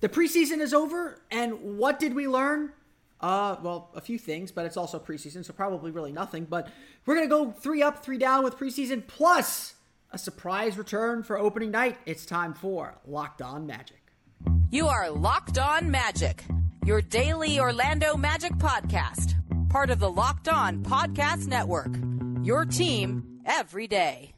The preseason is over, and what did we learn? Uh, well, a few things, but it's also preseason, so probably really nothing. But we're gonna go three up, three down with preseason, plus a surprise return for opening night. It's time for Locked On Magic. You are Locked On Magic, your daily Orlando Magic podcast, part of the Locked On Podcast Network. Your team every day.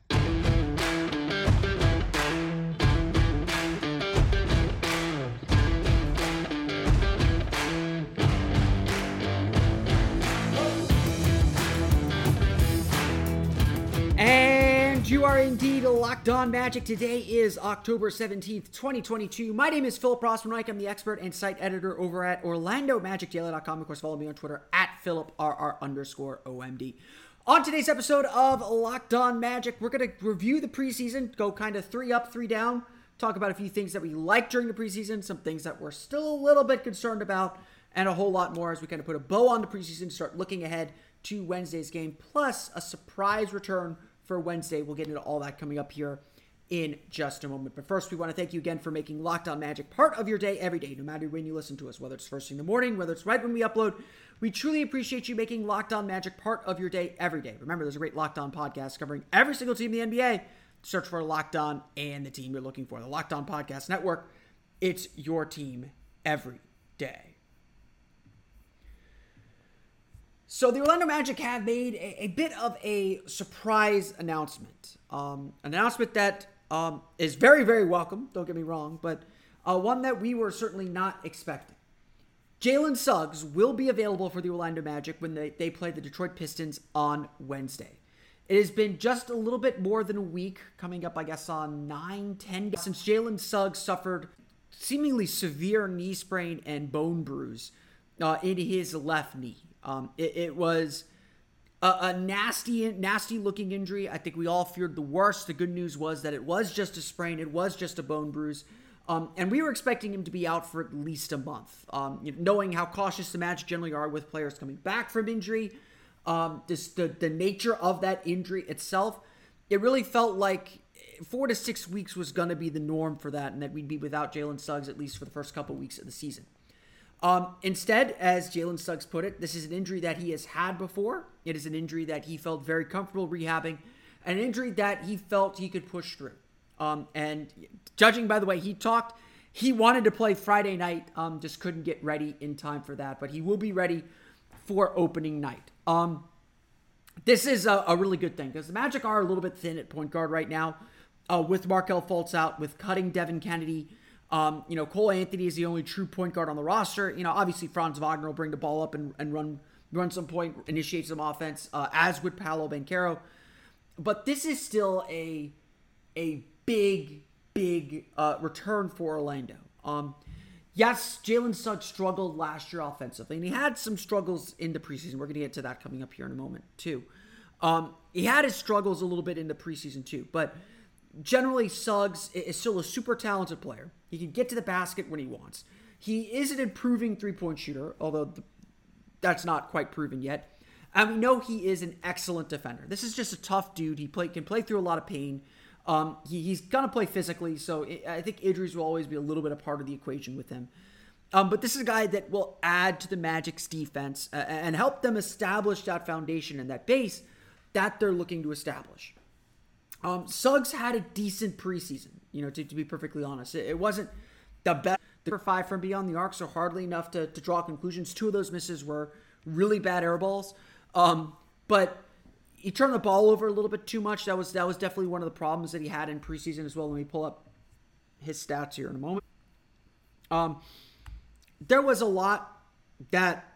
You are indeed locked on magic. Today is October 17th, 2022. My name is Philip Rossman I'm the expert and site editor over at OrlandoMagicDaily.com. Of course, follow me on Twitter at PhilipRR underscore OMD. On today's episode of Locked On Magic, we're going to review the preseason, go kind of three up, three down, talk about a few things that we liked during the preseason, some things that we're still a little bit concerned about, and a whole lot more as we kind of put a bow on the preseason, start looking ahead to Wednesday's game, plus a surprise return for Wednesday. We'll get into all that coming up here in just a moment. But first, we want to thank you again for making Locked On Magic part of your day every day, no matter when you listen to us, whether it's first thing in the morning, whether it's right when we upload. We truly appreciate you making Locked On Magic part of your day every day. Remember, there's a great Locked On podcast covering every single team in the NBA. Search for Locked On and the team you're looking for. The Locked On Podcast Network. It's your team every day. So the Orlando Magic have made a, a bit of a surprise announcement. Um, an announcement that um, is very, very welcome. Don't get me wrong, but uh, one that we were certainly not expecting. Jalen Suggs will be available for the Orlando Magic when they, they play the Detroit Pistons on Wednesday. It has been just a little bit more than a week, coming up, I guess, on 9, 10 days since Jalen Suggs suffered seemingly severe knee sprain and bone bruise uh, in his left knee. Um, it, it, was a, a, nasty, nasty looking injury. I think we all feared the worst. The good news was that it was just a sprain. It was just a bone bruise. Um, and we were expecting him to be out for at least a month. Um, you know, knowing how cautious the Magic generally are with players coming back from injury, um, this, the, the nature of that injury itself, it really felt like four to six weeks was going to be the norm for that, and that we'd be without Jalen Suggs at least for the first couple weeks of the season. Um, instead, as Jalen Suggs put it, this is an injury that he has had before. It is an injury that he felt very comfortable rehabbing, an injury that he felt he could push through. Um, and judging by the way he talked, he wanted to play Friday night, um, just couldn't get ready in time for that. But he will be ready for opening night. Um, this is a, a, really good thing because the Magic are a little bit thin at point guard right now, uh, with Markelle Fultz out, with cutting Devin Cannady. Um, you know, Cole Anthony is the only true point guard on the roster. You know, obviously Franz Wagner will bring the ball up and, and run run some point, initiate some offense, uh, as would Paolo Banchero. But this is still a a big, big uh, return for Orlando. Um, yes, Jalen Suggs struggled last year offensively, and he had some struggles in the preseason. We're going to get to that coming up here in a moment too. Um, he had his struggles a little bit in the preseason too, but generally Suggs is still a super talented player. He can get to the basket when he wants. He is an improving three point shooter, although the, that's not quite proven yet. And we know he is an excellent defender. This is just a tough dude. He play, can play through a lot of pain. Um, he, he's going to play physically, so it, I think injuries will always be a little bit a part of the equation with him. Um, but this is a guy that will add to the Magic's defense uh, and help them establish that foundation and that base that they're looking to establish. Um, Suggs had a decent preseason, you know, to, to be perfectly honest. It, it wasn't the best. for five from beyond the arc, so hardly enough to, to draw conclusions. Two of those misses were really bad air balls. Um, but he turned the ball over a little bit too much. That was that was definitely one of the problems that he had in preseason as well. Let me pull up his stats here in a moment. Um, there was a lot that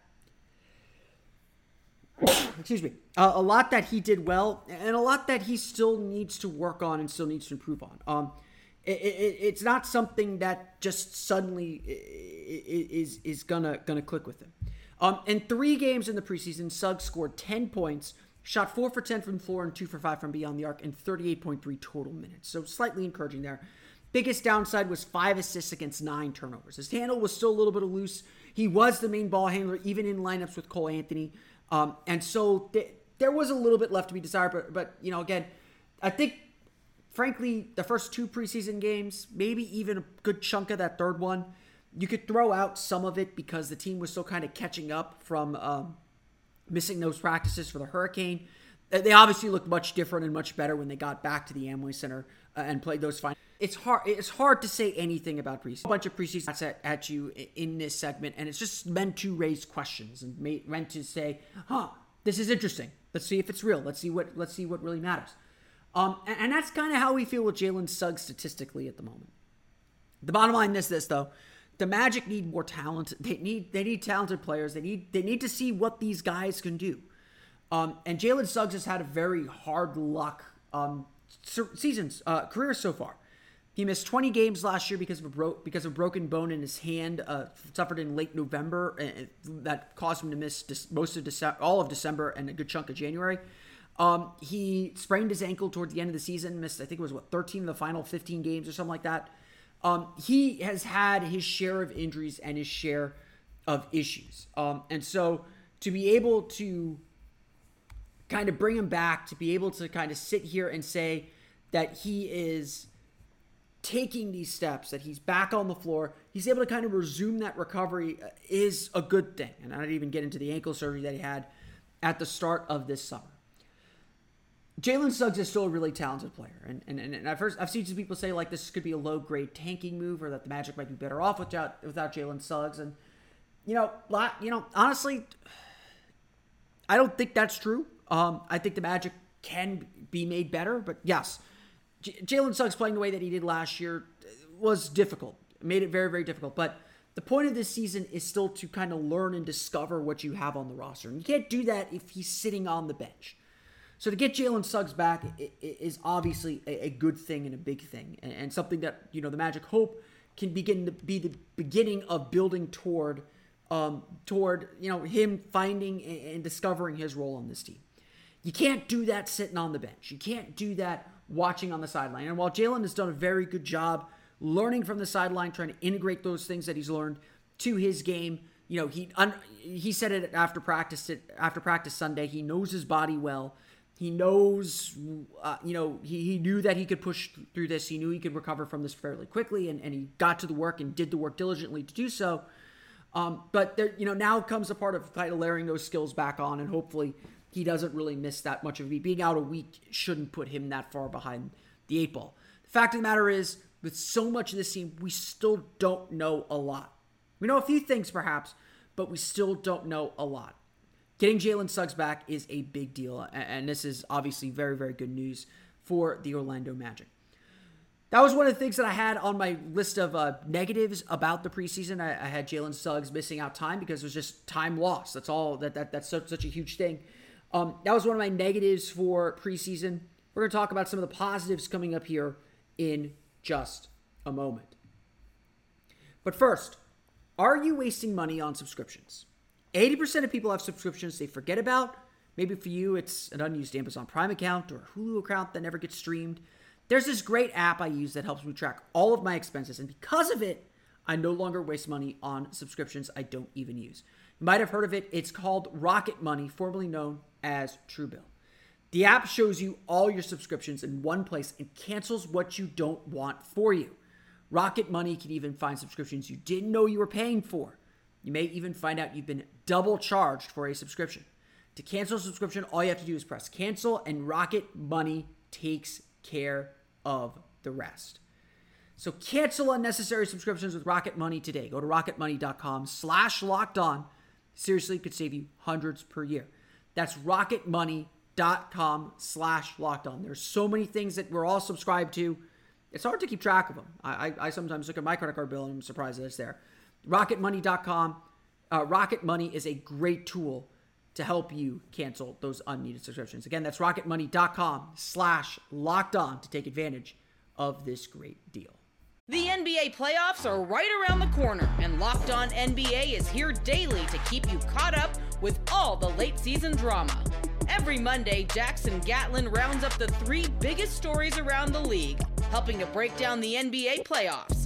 excuse me, uh, a lot that he did well, and a lot that he still needs to work on and still needs to improve on. Um, it, it, it's not something that just suddenly is is gonna gonna click with him. Um, in three games in the preseason, Suggs scored 10 points, shot 4 for 10 from the floor and 2 for 5 from beyond the arc, and 38.3 total minutes. So slightly encouraging there. Biggest downside was 5 assists against 9 turnovers. His handle was still a little bit loose. He was the main ball handler, even in lineups with Cole Anthony. Um, and so th- there was a little bit left to be desired. But, but, you know, again, I think, frankly, the first two preseason games, maybe even a good chunk of that third one, you could throw out some of it because the team was still kind of catching up from um, missing those practices for the Hurricane. They obviously looked much different and much better when they got back to the Amway Center uh, and played those finals. It's hard. It's hard to say anything about preseason. A bunch of preseason at, at you in this segment, and it's just meant to raise questions and meant to say, "Huh, this is interesting. Let's see if it's real. Let's see what. Let's see what really matters." Um, and, and that's kind of how we feel with Jalen Suggs statistically at the moment. The bottom line is this, though: the Magic need more talent. They need they need talented players. They need they need to see what these guys can do. Um, and Jalen Suggs has had a very hard luck um, seasons uh, career so far. He missed 20 games last year because of a bro- because of broken bone in his hand, uh, suffered in late November, and that caused him to miss most of December, all of December, and a good chunk of January. Um, he sprained his ankle towards the end of the season, missed I think it was what 13 of the final 15 games or something like that. Um, he has had his share of injuries and his share of issues, um, and so to be able to kind of bring him back, to be able to kind of sit here and say that he is taking these steps, that he's back on the floor, he's able to kind of resume that recovery uh, is a good thing. And I didn't even get into the ankle surgery that he had at the start of this summer. Jalen Suggs is still a really talented player, and and, and I've I've seen some people say like this could be a low grade tanking move, or that the Magic might be better off without without Jalen Suggs, and you know, you know, honestly, I don't think that's true. Um, I think the Magic can be made better, but yes, J- Jalen Suggs playing the way that he did last year was difficult. Made it very, very difficult. But the point of this season is still to kind of learn and discover what you have on the roster. And you can't do that if he's sitting on the bench. So to get Jalen Suggs back is obviously a good thing and a big thing, and something that you know the Magic hope can begin to be the beginning of building toward, um, toward you know him finding and discovering his role on this team. You can't do that sitting on the bench. You can't do that watching on the sideline. And while Jalen has done a very good job learning from the sideline, trying to integrate those things that he's learned to his game, you know, he un, he said it after practice it after practice Sunday. He knows his body well. He knows, uh, you know, he, he knew that he could push through this. He knew he could recover from this fairly quickly, and, and he got to the work and did the work diligently to do so. Um, but there, you know, now comes the part of kind of layering those skills back on, and hopefully he doesn't really miss that much of beat. Being out a week shouldn't put him that far behind the eight ball. The fact of the matter is, with so much of this team, we still don't know a lot. We know a few things, perhaps, but we still don't know a lot. Getting Jalen Suggs back is a big deal, and this is obviously very, very good news for the Orlando Magic. That was one of the things that I had on my list of uh, negatives about the preseason. I, I had Jalen Suggs missing out time because it was just time lost. That's all. That, that that's such, such a huge thing. Um, that was one of my negatives for preseason. We're going to talk about some of the positives coming up here in just a moment. But first, are you wasting money on subscriptions? 80% of people have subscriptions they forget about. Maybe for you, it's an unused Amazon Prime account or Hulu account that never gets streamed. There's this great app I use that helps me track all of my expenses, and because of it, I no longer waste money on subscriptions I don't even use. You might have heard of it. It's called Rocket Money, formerly known as Truebill. The app shows you all your subscriptions in one place and cancels what you don't want for you. Rocket Money can even find subscriptions you didn't know you were paying for. You may even find out you've been double charged for a subscription. To cancel a subscription, all you have to do is press cancel, and Rocket Money takes care of the rest. So cancel unnecessary subscriptions with Rocket Money today. Go to rocketmoney.com slash locked on. Seriously, could save you hundreds per year. That's rocketmoney.com slash locked on. There's so many things that we're all subscribed to. It's hard to keep track of them. I, I, I sometimes look at my credit card bill and I'm surprised that it's there. Rocketmoney.com. Uh, Rocket Money is a great tool to help you cancel those unneeded subscriptions. Again, that's rocketmoney.com slash locked on to take advantage of this great deal. The NBA playoffs are right around the corner, and Locked On NBA is here daily to keep you caught up with all the late season drama. Every Monday, Jackson Gatlin rounds up the three biggest stories around the league, helping to break down the NBA playoffs.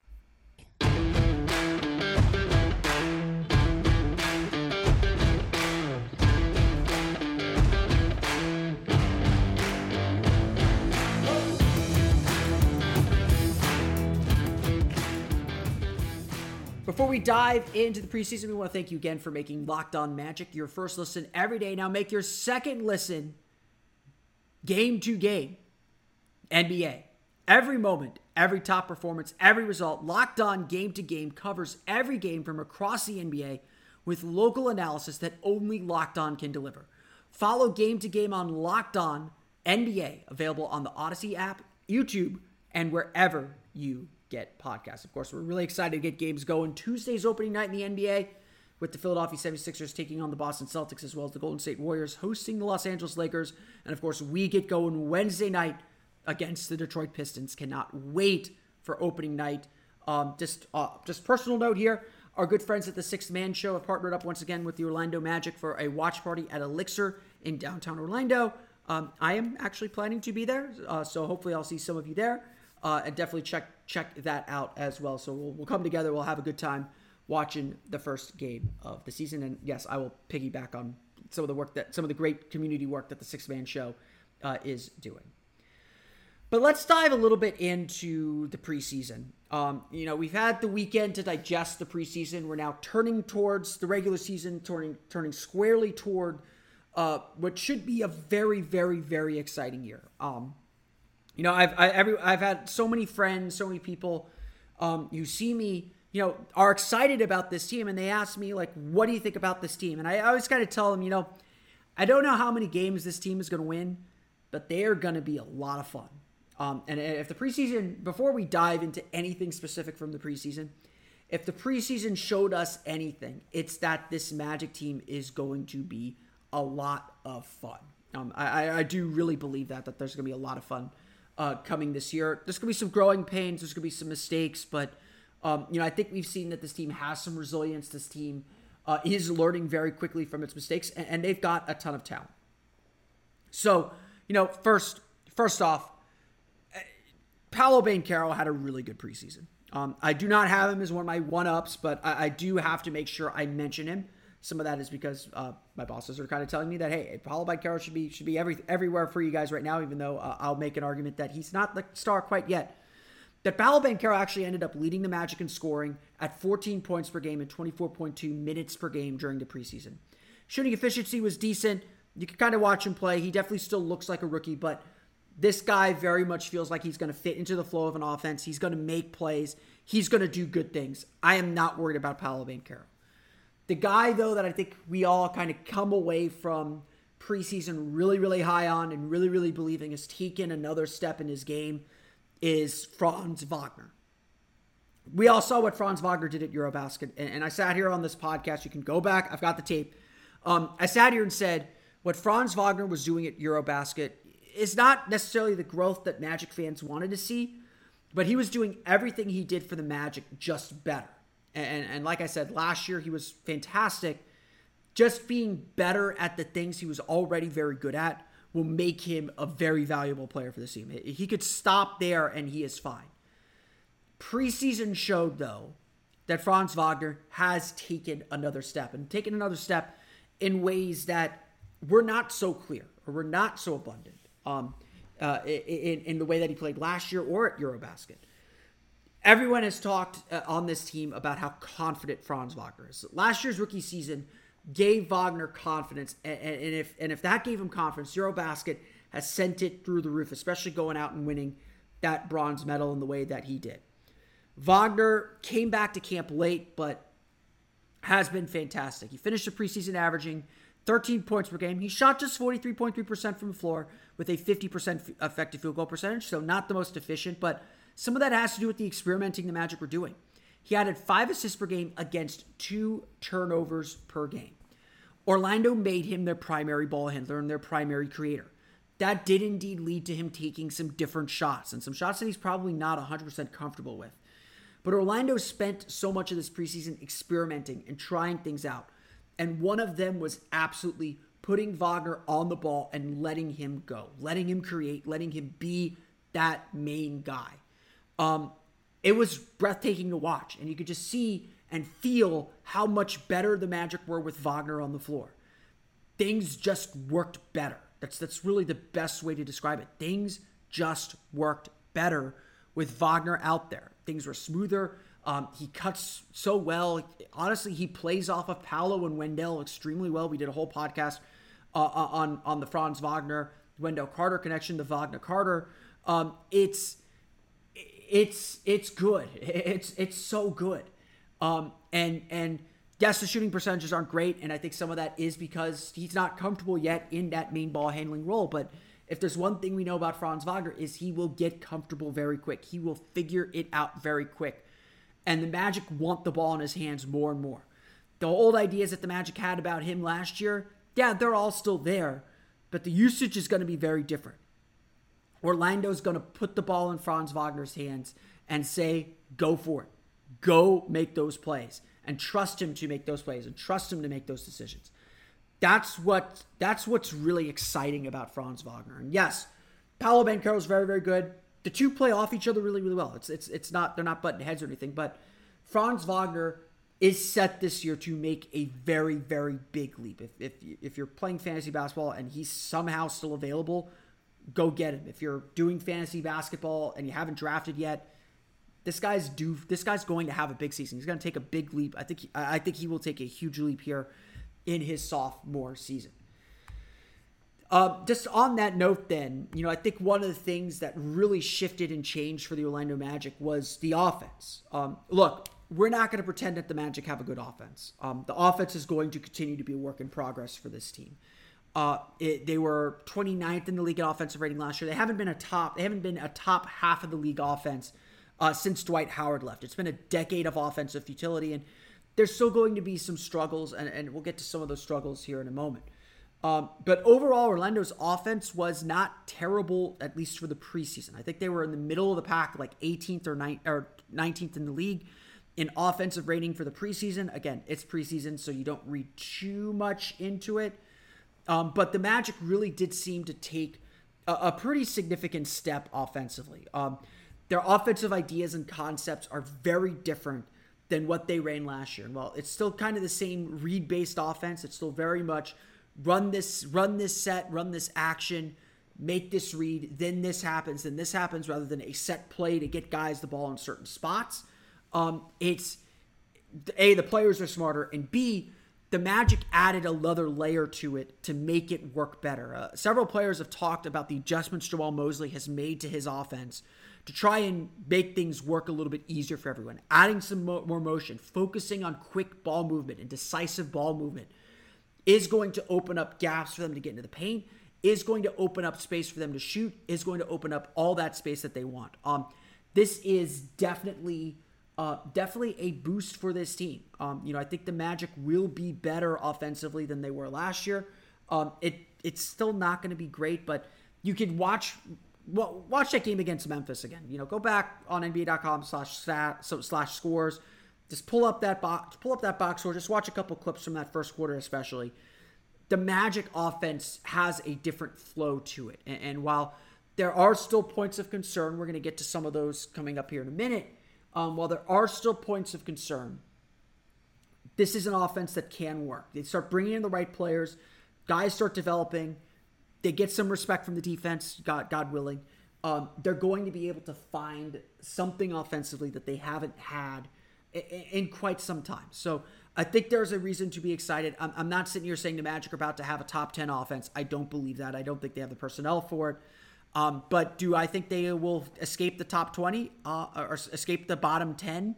Before we dive into the preseason, we want to thank you again for making Locked On Magic your first listen every day. Now make your second listen game to game NBA. Every moment, every top performance, every result, Locked On game to game covers every game from across the NBA with local analysis that only Locked On can deliver. Follow game to game on Locked On NBA, available on the Audacy app, YouTube, and wherever you get podcasts. Of course, we're really excited to get games going. Tuesday's opening night in the NBA with the Philadelphia 76ers taking on the Boston Celtics as well as the Golden State Warriors hosting the Los Angeles Lakers. And of course, we get going Wednesday night against the Detroit Pistons. Cannot wait for opening night. Um, just uh, just personal note here. Our good friends at the Sixth Man Show have partnered up once again with the Orlando Magic for a watch party at Elixir in downtown Orlando. Um, I am actually planning to be there, uh, so hopefully I'll see some of you there. Uh, and definitely check check that out as well. So we'll, we'll come together. We'll have a good time watching the first game of the season. And yes, I will piggyback on some of the work that some of the great community work that the Sixth Man Show uh, is doing. But let's dive a little bit into the preseason. Um, you know, we've had the weekend to digest the preseason. We're now turning towards the regular season, turning turning squarely toward uh, what should be a very, very, very exciting year. Um, you know, I've I, every I've had so many friends, so many people um, who see me, you know, are excited about this team, and they ask me like, "What do you think about this team?" And I always kind of tell them, you know, I don't know how many games this team is going to win, but they are going to be a lot of fun. Um, and if the preseason, before we dive into anything specific from the preseason, if the preseason showed us anything, it's that this Magic team is going to be a lot of fun. Um, I, I do really believe that that there's going to be a lot of fun uh, coming this year. There's going to be some growing pains. There's going to be some mistakes, but um, you know I think we've seen that this team has some resilience. This team uh, is learning very quickly from its mistakes, and, and they've got a ton of talent. So you know, first first off, Paolo Banchero had a really good preseason. Um, I do not have him as one of my one ups, but I, I, do have to make sure I mention him. Some of that is because uh, my bosses are kind of telling me that hey, Paolo Banchero should be should be every everywhere for you guys right now. Even though uh, I'll make an argument that he's not the star quite yet. That Paolo Banchero actually ended up leading the Magic in scoring at 14 points per game and 24.2 minutes per game during the preseason. Shooting efficiency was decent. You can kind of watch him play. He definitely still looks like a rookie, but this guy very much feels like he's going to fit into the flow of an offense. He's going to make plays. He's going to do good things. I am not worried about Paolo Banchero. The guy, though, that I think we all kind of come away from preseason really, really high on and really, really believing has taken another step in his game is Franz Wagner. We all saw what Franz Wagner did at Eurobasket. And, and I sat here on this podcast. You can go back. I've got the tape. Um, I sat here and said what Franz Wagner was doing at Eurobasket is not necessarily the growth that Magic fans wanted to see, but he was doing everything he did for the Magic just better. And, and like I said, last year he was fantastic. Just being better at the things he was already very good at will make him a very valuable player for the team. He could stop there and he is fine. Preseason showed, though, that Franz Wagner has taken another step and taken another step in ways that were not so clear or were not so abundant um, uh, in, in the way that he played last year or at Eurobasket. Everyone has talked uh, on this team about how confident Franz Wagner is. Last year's rookie season gave Wagner confidence, and, and if and if that gave him confidence, Eurobasket has sent it through the roof, especially going out and winning that bronze medal in the way that he did. Wagner came back to camp late, but has been fantastic. He finished the preseason averaging 13 points per game. He shot just 43.3% from the floor with a 50% effective field goal percentage, so not the most efficient, but Some of that has to do with the experimenting the Magic were doing. He added five assists per game against two turnovers per game. Orlando made him their primary ball handler and their primary creator. That did indeed lead to him taking some different shots and some shots that he's probably not 100% comfortable with. But Orlando spent so much of this preseason experimenting and trying things out. And one of them was absolutely putting Wagner on the ball and letting him go, letting him create, letting him be that main guy. Um, it was breathtaking to watch, and you could just see and feel how much better the Magic were with Wagner on the floor. Things just worked better. That's that's really the best way to describe it. Things just worked better with Wagner out there. Things were smoother. Um, he cuts so well. Honestly, he plays off of Paolo and Wendell extremely well. We did a whole podcast uh, uh on on the Franz Wagner Wendell Carter connection, the Wagner Carter. Um, it's it's it's good. It's it's so good. Um, and and yes, the shooting percentages aren't great, and I think some of that is because he's not comfortable yet in that main ball handling role. But if there's one thing we know about Franz Wagner is he will get comfortable very quick. He will figure it out very quick. And the Magic want the ball in his hands more and more. The old ideas that the Magic had about him last year, yeah, they're all still there, but the usage is going to be very different. Orlando's going to put the ball in Franz Wagner's hands and say, go for it. Go make those plays and trust him to make those plays and trust him to make those decisions. That's what that's what's really exciting about Franz Wagner. And yes, Paolo Banchero is very very good. The two play off each other really really well. It's it's it's not they're not button heads or anything, but Franz Wagner is set this year to make a very very big leap. If if if you're playing fantasy basketball and he's somehow still available, go get him. If you're doing fantasy basketball and you haven't drafted yet, this guy's due. This guy's going to have a big season. He's going to take a big leap. I think. He, I think he will take a huge leap here in his sophomore season. Uh, just on that note, then, you know, I think one of the things that really shifted and changed for the Orlando Magic was the offense. Um, look, we're not going to pretend that the Magic have a good offense. Um, the offense is going to continue to be a work in progress for this team. Uh, it, they were 29th in the league in offensive rating last year. They haven't been a top. They haven't been a top half of the league offense uh, since Dwight Howard left. It's been a decade of offensive futility, and there's still going to be some struggles, and, and we'll get to some of those struggles here in a moment. Um, but overall, Orlando's offense was not terrible, at least for the preseason. I think they were in the middle of the pack, like 18th or, 9, or 19th in the league in offensive rating for the preseason. Again, it's preseason, so you don't read too much into it. Um, but the Magic really did seem to take a, a pretty significant step offensively. Um, their offensive ideas and concepts are very different than what they ran last year. And well, it's still kind of the same read-based offense. It's still very much run this, run this set, run this action, make this read, then this happens, then this happens, rather than a set play to get guys the ball in certain spots. Um, it's a the players are smarter, and b the Magic added another layer to it to make it work better. Uh, several players have talked about the adjustments Jamahl Mosley has made to his offense to try and make things work a little bit easier for everyone. Adding some mo- more motion, focusing on quick ball movement and decisive ball movement is going to open up gaps for them to get into the paint, is going to open up space for them to shoot, is going to open up all that space that they want. Um, this is definitely uh, definitely a boost for this team. Um, you know, I think the Magic will be better offensively than they were last year. Um, it it's still not going to be great, but you can watch well, watch that game against Memphis again. You know, go back on NBA.com slash stat so slash scores. Just pull up that box, pull up that box score. Just watch a couple clips from that first quarter, especially. The Magic offense has a different flow to it, and, and while there are still points of concern, we're going to get to some of those coming up here in a minute um, while there are still points of concern, this is an offense that can work. They start bringing in the right players, guys start developing, they get some respect from the defense, God, God willing. Um, they're going to be able to find something offensively that they haven't had in, quite some time. So I think there's a reason to be excited. I'm, I'm, not sitting here saying the Magic are about to have a top 10 offense. I don't believe that. I don't think they have the personnel for it. Um, but do I think they will escape the top 20 uh, or escape the bottom 10?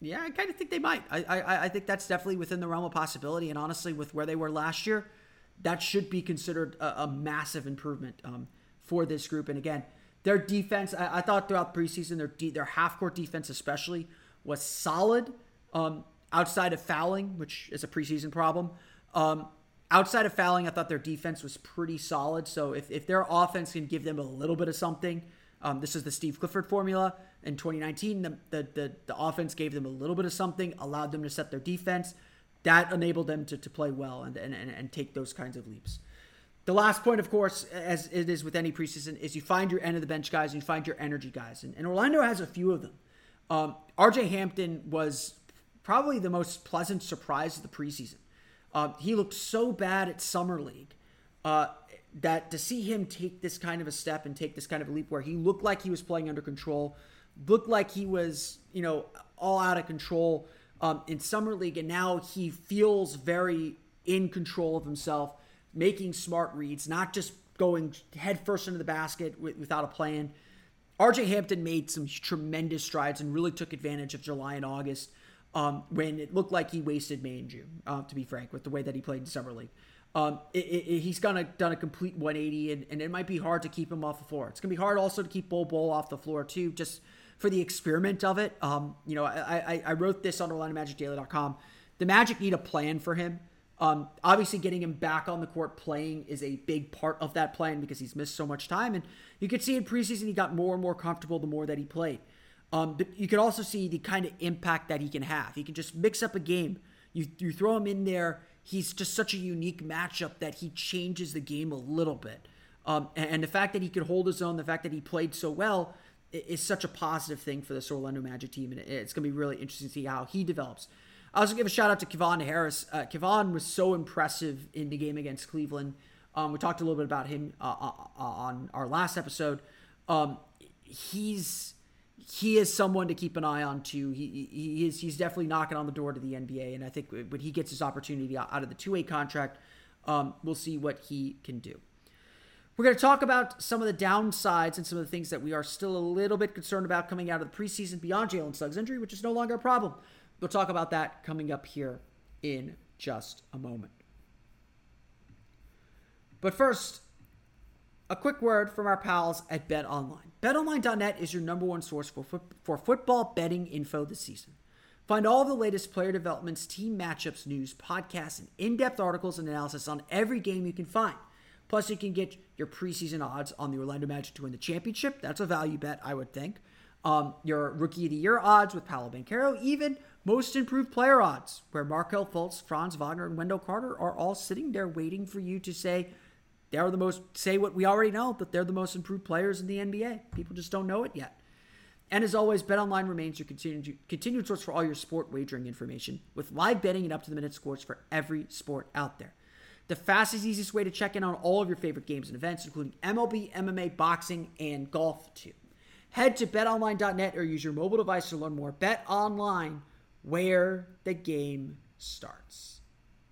Yeah, I kind of think they might. I, I, I think that's definitely within the realm of possibility. And honestly, with where they were last year, that should be considered a, a massive improvement um, for this group. And again, their defense, I, I thought throughout preseason, their de- their half court defense especially was solid. Um, outside of fouling, which is a preseason problem. Um, outside of fouling, I thought their defense was pretty solid. So if, if their offense can give them a little bit of something, um, this is the Steve Clifford formula. In 2019, the, the, the, the, offense gave them a little bit of something, allowed them to set their defense. That enabled them to, to play well and, and, and and take those kinds of leaps. The last point, of course, as it is with any preseason, is you find your end of the bench guys and you find your energy guys. And, and Orlando has a few of them. Um, RJ Hampton was probably the most pleasant surprise of the preseason. Uh, he looked so bad at Summer League uh, that to see him take this kind of a step and take this kind of a leap where he looked like he was playing under control, looked like he was, you know, all out of control um, in Summer League, and now he feels very in control of himself, making smart reads, not just going headfirst into the basket without a plan. RJ Hampton made some tremendous strides and really took advantage of July and August um, when it looked like he wasted May and June, uh, to be frank, with the way that he played in Summer League. Um, it, it, he's gonna done a complete 180, and, and it might be hard to keep him off the floor. It's gonna be hard also to keep Bol Bol off the floor too, just for the experiment of it. Um, you know, I, I, I wrote this on OrlandoMagicDaily.com. The Magic need a plan for him. Um, obviously, getting him back on the court playing is a big part of that plan because he's missed so much time, and you could see in preseason he got more and more comfortable the more that he played. Um, but you can also see the kind of impact that he can have. He can just mix up a game. You you throw him in there. He's just such a unique matchup that he changes the game a little bit. Um, and, and, the fact that he could hold his own, the fact that he played so well, is such a positive thing for this Orlando Magic team, and it's going to be really interesting to see how he develops. I also give a shout out to Kevon Harris. Uh, Kevon was so impressive in the game against Cleveland. Um, we talked a little bit about him uh, uh, uh on our last episode. Um, he's he is someone to keep an eye on too. He, he is he's definitely knocking on the door to the NBA, and I think when he gets his opportunity out of the two way contract, um, we'll see what he can do. We're going to talk about some of the downsides and some of the things that we are still a little bit concerned about coming out of the preseason beyond Jalen Suggs' injury, which is no longer a problem. We'll talk about that coming up here in just a moment. But first, a quick word from our pals at Bet Online. BetOnline.net is your number one source for, for football betting info this season. Find all the latest player developments, team matchups, news, podcasts, and in depth articles and analysis on every game you can find. Plus, you can get your preseason odds on the Orlando Magic to win the championship. That's a value bet, I would think. Um, your rookie of the year odds with Paolo Banchero, even most improved player odds, where Markelle Fultz, Franz Wagner, and Wendell Carter are all sitting there waiting for you to say, they are the most, say what we already know, that they're the most improved players in the NBA. People just don't know it yet. And as always, BetOnline remains your continued, continued source for all your sport wagering information with live betting and up to the minute scores for every sport out there. The fastest, easiest way to check in on all of your favorite games and events, including MLB, MMA, boxing, and golf, too. Head to betonline.net or use your mobile device to learn more. Bet online, where the game starts.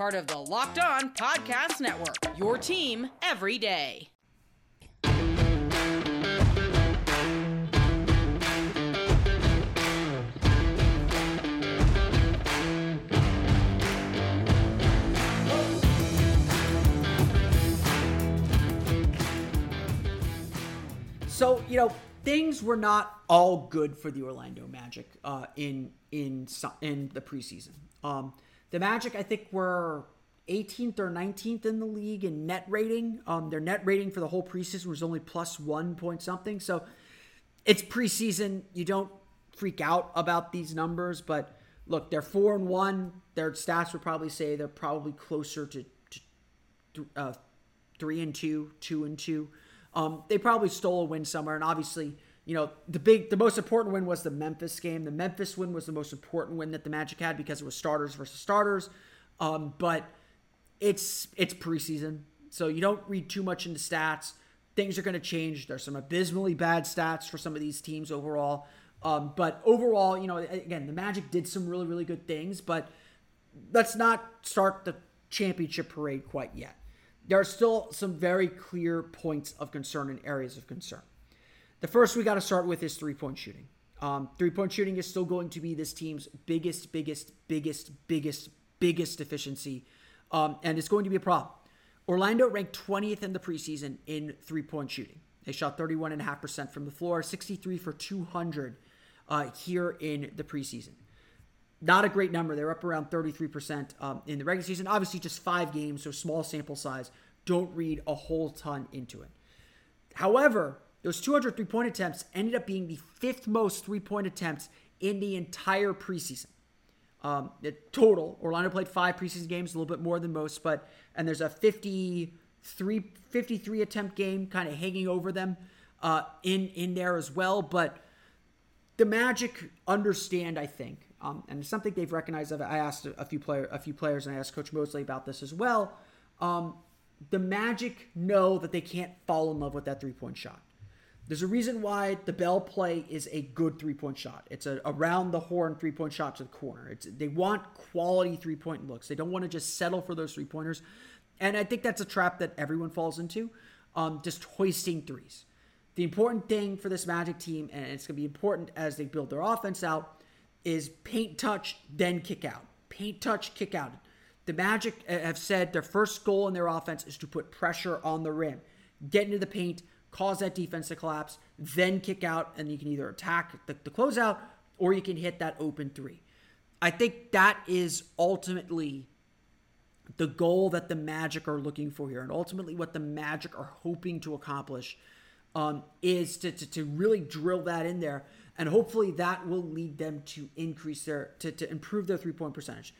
part of the Locked On Podcast Network. Your team every day. So, you know, things were not all good for the Orlando Magic uh, in in in the preseason. Um, the Magic, I think, were 18th or 19th in the league in net rating. Um, their net rating for the whole preseason was only plus one point something. So it's preseason. You don't freak out about these numbers, but look, they're four and one. Their stats would probably say they're probably closer to, to uh, three and two, two and two. Um, they probably stole a win somewhere, and obviously you know, the big, the most important win was the Memphis game. The Memphis win was the most important win that the Magic had because it was starters versus starters. Um, but it's it's preseason, so you don't read too much into stats. Things are going to change. There's some abysmally bad stats for some of these teams overall. Um, but overall, you know, again, the Magic did some really, really good things, but let's not start the championship parade quite yet. There are still some very clear points of concern and areas of concern. The first we got to start with is three point shooting. Um, three point shooting is still going to be this team's biggest, biggest, biggest, biggest, biggest deficiency, um, and it's going to be a problem. Orlando ranked 20th in the preseason in three point shooting. They shot 31.5% from the floor, 63 for 200 uh, here in the preseason. Not a great number. They're up around 33% um, in the regular season. Obviously, just five games, so small sample size. Don't read a whole ton into it. However, those 200 three point attempts ended up being the fifth most three point attempts in the entire preseason. Um, the total, Orlando played five preseason games, a little bit more than most, but and there's a 53, 53 attempt game kind of hanging over them uh, in in there as well. But the Magic understand, I think, um, and something they've recognized. I asked a few player, a few players, and I asked Coach Mosley about this as well. Um, the Magic know that they can't fall in love with that three point shot. There's a reason why the Bell play is a good three point shot. It's a around the horn three point shot to the corner. It's they want quality three point looks. They don't want to just settle for those three pointers, and I think that's a trap that everyone falls into. Um, just hoisting threes. The important thing for this Magic team, and it's going to be important as they build their offense out, is paint touch then kick out. Paint touch kick out. The Magic have said their first goal in their offense is to put pressure on the rim, get into the paint cause that defense to collapse, then kick out, and you can either attack the, the closeout or you can hit that open three. I think that is ultimately the goal that the Magic are looking for here, and ultimately what the Magic are hoping to accomplish um, is to, to, to, really drill that in there, and hopefully that will lead them to increase their to, to improve their three point percentage.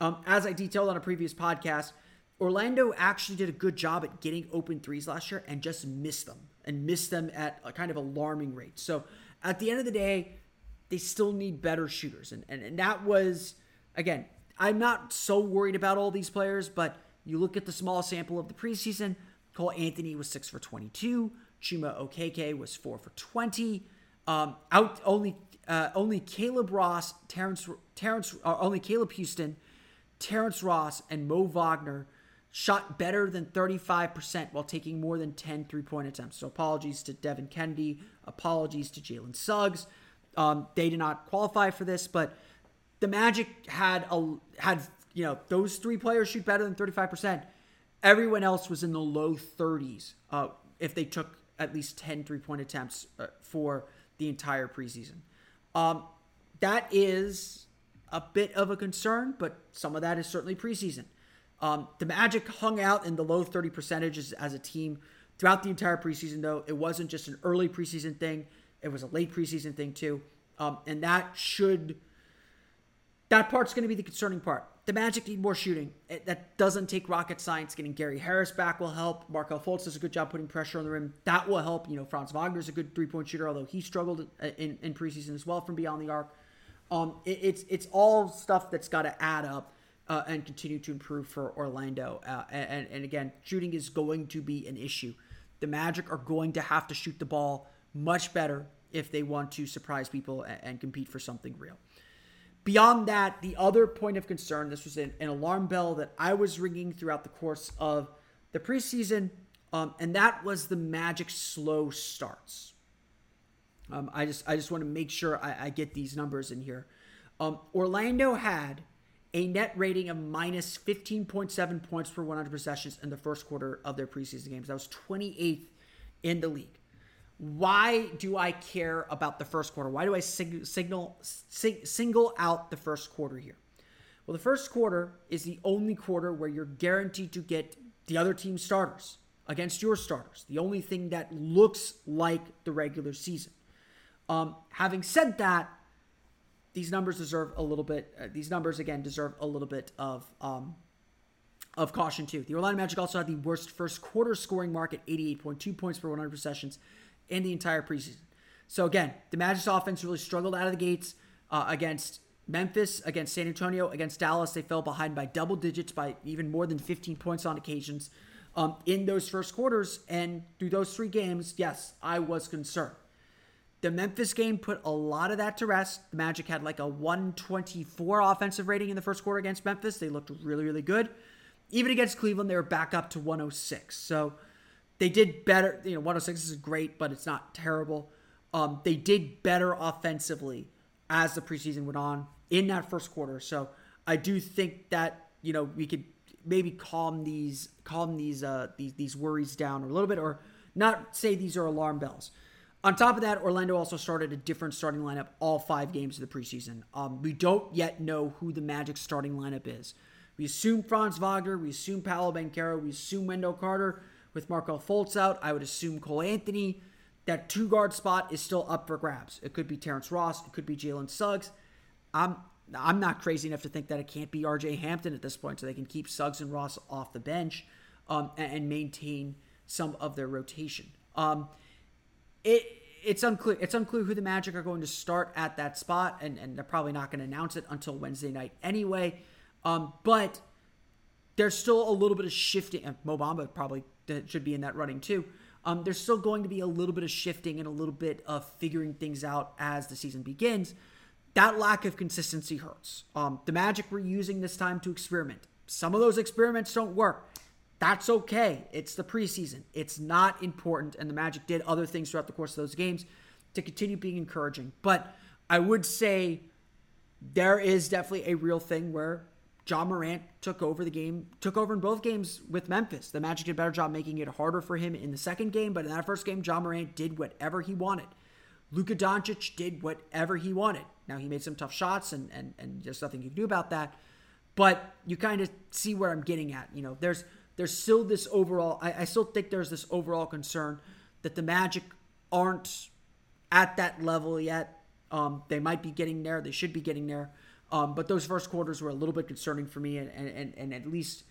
Um, as I detailed on a previous podcast, Orlando actually did a good job at getting open threes last year and just missed them and missed them at a kind of alarming rate. So at the end of the day, they still need better shooters. And, and, and that was, again, I'm not so worried about all these players, but you look at the small sample of the preseason, Cole Anthony was 6 for 22, Chuma Okeke was 4 for 20. Um, out only uh, only Caleb Ross, Terrence Terrence uh, only Caleb Houston, Terrence Ross, and Mo Wagner shot better than 35% while taking more than 10 three point attempts. So apologies to Devin Cannady, apologies to Jalen Suggs. Um, they did not qualify for this, but the Magic had a had you know those three players shoot better than 35%. Everyone else was in the low 30s uh, if they took at least 10 three point attempts uh, for the entire preseason. Um, that is a bit of a concern, but some of that is certainly preseason. Um, the Magic hung out in the low 30 percentages as a team throughout the entire preseason, though. It wasn't just an early preseason thing, it was a late preseason thing, too. Um, and that should, that part's going to be the concerning part. The Magic need more shooting. It, that doesn't take rocket science. Getting Gary Harris back will help. Markelle Fultz does a good job putting pressure on the rim. That will help. You know, Franz Wagner's a good three point shooter, although he struggled in, in preseason as well from beyond the arc. Um, it, it's it's all stuff that's got to add up uh, and continue to improve for Orlando. Uh, and, and again, shooting is going to be an issue. The Magic are going to have to shoot the ball much better if they want to surprise people and, and compete for something real. Beyond that, the other point of concern, this was an, an alarm bell that I was ringing throughout the course of the preseason, um, and that was the Magic slow starts. Um, I just I just want to make sure I, I get these numbers in here. Um, Orlando had a net rating of minus 15.7 points per 100 possessions in the first quarter of their preseason games. That was 28th in the league. Why do I care about the first quarter? Why do I sig- signal sig- single out the first quarter here? Well, the first quarter is the only quarter where you're guaranteed to get the other team's starters against your starters. The only thing that looks like the regular season. Um, having said that, these numbers deserve a little bit. Uh, these numbers again deserve a little bit of um, of caution too. The Orlando Magic also had the worst first quarter scoring mark at 88.2 points per 100 possessions in the entire preseason. So again, the Magic's offense really struggled out of the gates uh, against Memphis, against San Antonio, against Dallas. They fell behind by double digits, by even more than 15 points on occasions um, in those first quarters. And through those three games, yes, I was concerned. The Memphis game put a lot of that to rest. The Magic had like a 124 offensive rating in the first quarter against Memphis. They looked really, really good. Even against Cleveland, they were back up to 106. So they did better. You know, 106 is great, but it's not terrible. Um, they did better offensively as the preseason went on in that first quarter. So I do think that you know we could maybe calm these calm these uh, these these worries down a little bit, or not say these are alarm bells. On top of that, Orlando also started a different starting lineup all five games of the preseason. Um, we don't yet know who the Magic starting lineup is. We assume Franz Wagner, we assume Paolo Banchero, we assume Wendell Carter with Markelle Fultz out. I would assume Cole Anthony. That two guard spot is still up for grabs. It could be Terrence Ross, it could be Jalen Suggs. I'm I'm not crazy enough to think that it can't be RJ Hampton at this point, so they can keep Suggs and Ross off the bench um, and, and, maintain some of their rotation. Um, it it's unclear. It's unclear who the Magic are going to start at that spot, and, and they're probably not going to announce it until Wednesday night anyway. Um, but there's still a little bit of shifting. And Mo Bamba probably should be in that running too. Um, there's still going to be a little bit of shifting and a little bit of figuring things out as the season begins that lack of consistency hurts. Um, the Magic were using this time to experiment. Some of those experiments don't work. That's okay. It's the preseason. It's not important. And the Magic did other things throughout the course of those games to continue being encouraging. But I would say there is definitely a real thing where Ja Morant took over the game, took over in both games with Memphis. The Magic did a better job making it harder for him in the second game, but in that first game, Ja Morant did whatever he wanted. Luka Doncic did whatever he wanted. Now he made some tough shots, and and and there's nothing you can do about that. But you kind of see where I'm getting at. You know, there's there's still this overall. I, I still think there's this overall concern that the Magic aren't at that level yet. Um, they might be getting there. They should be getting there. Um, but those first quarters were a little bit concerning for me, and, and, and at least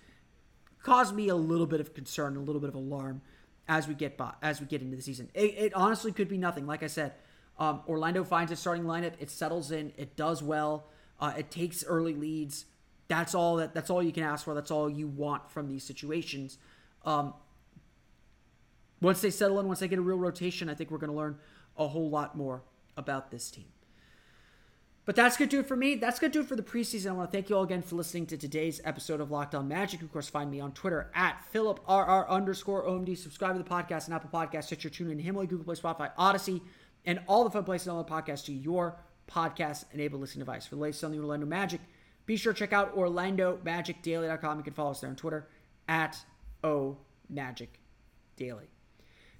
caused me a little bit of concern, a little bit of alarm as we get by, as we get into the season. It, it honestly could be nothing. Like I said, um, Orlando finds a starting lineup. It settles in. It does well. Uh, it takes early leads. That's all that. That's all you can ask for. That's all you want from these situations. Um, once they settle in, once they get a real rotation, I think we're going to learn a whole lot more about this team. But that's going to do it for me. That's going to do it for the preseason. I want to thank you all again for listening to today's episode of Locked On Magic. Of course, find me on Twitter at PhilipRR underscore OMD. Subscribe to the podcast and Apple Podcasts, Stitcher, TuneIn, Himalaya, Google Play, Spotify, Audacy and all the fun places on the podcast to your podcast enabled listening device. For the latest on the Orlando Magic, be sure to check out OrlandoMagicDaily.com. You can follow us there on Twitter at O Magic Daily.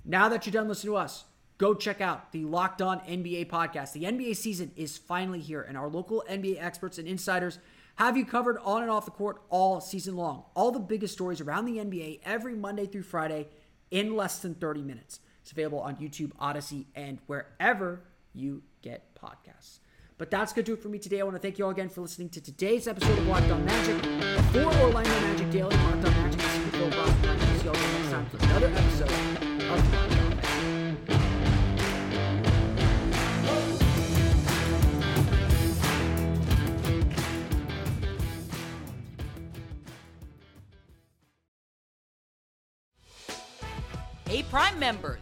Now that you're done listening to us, go check out the Locked On NBA podcast. The NBA season is finally here, and our local NBA experts and insiders have you covered on and off the court all season long. All the biggest stories around the NBA every Monday through Friday in less than 30 minutes. It's available on YouTube, Audacy, and wherever you get podcasts. But that's going to do it for me today. I want to thank you all again for listening to today's episode of Locked On Magic. For Orlando Magic Daily, Locked On Magic, is Phil Ross. See you all next time for another episode of Locked On Magic. Hey, Prime members,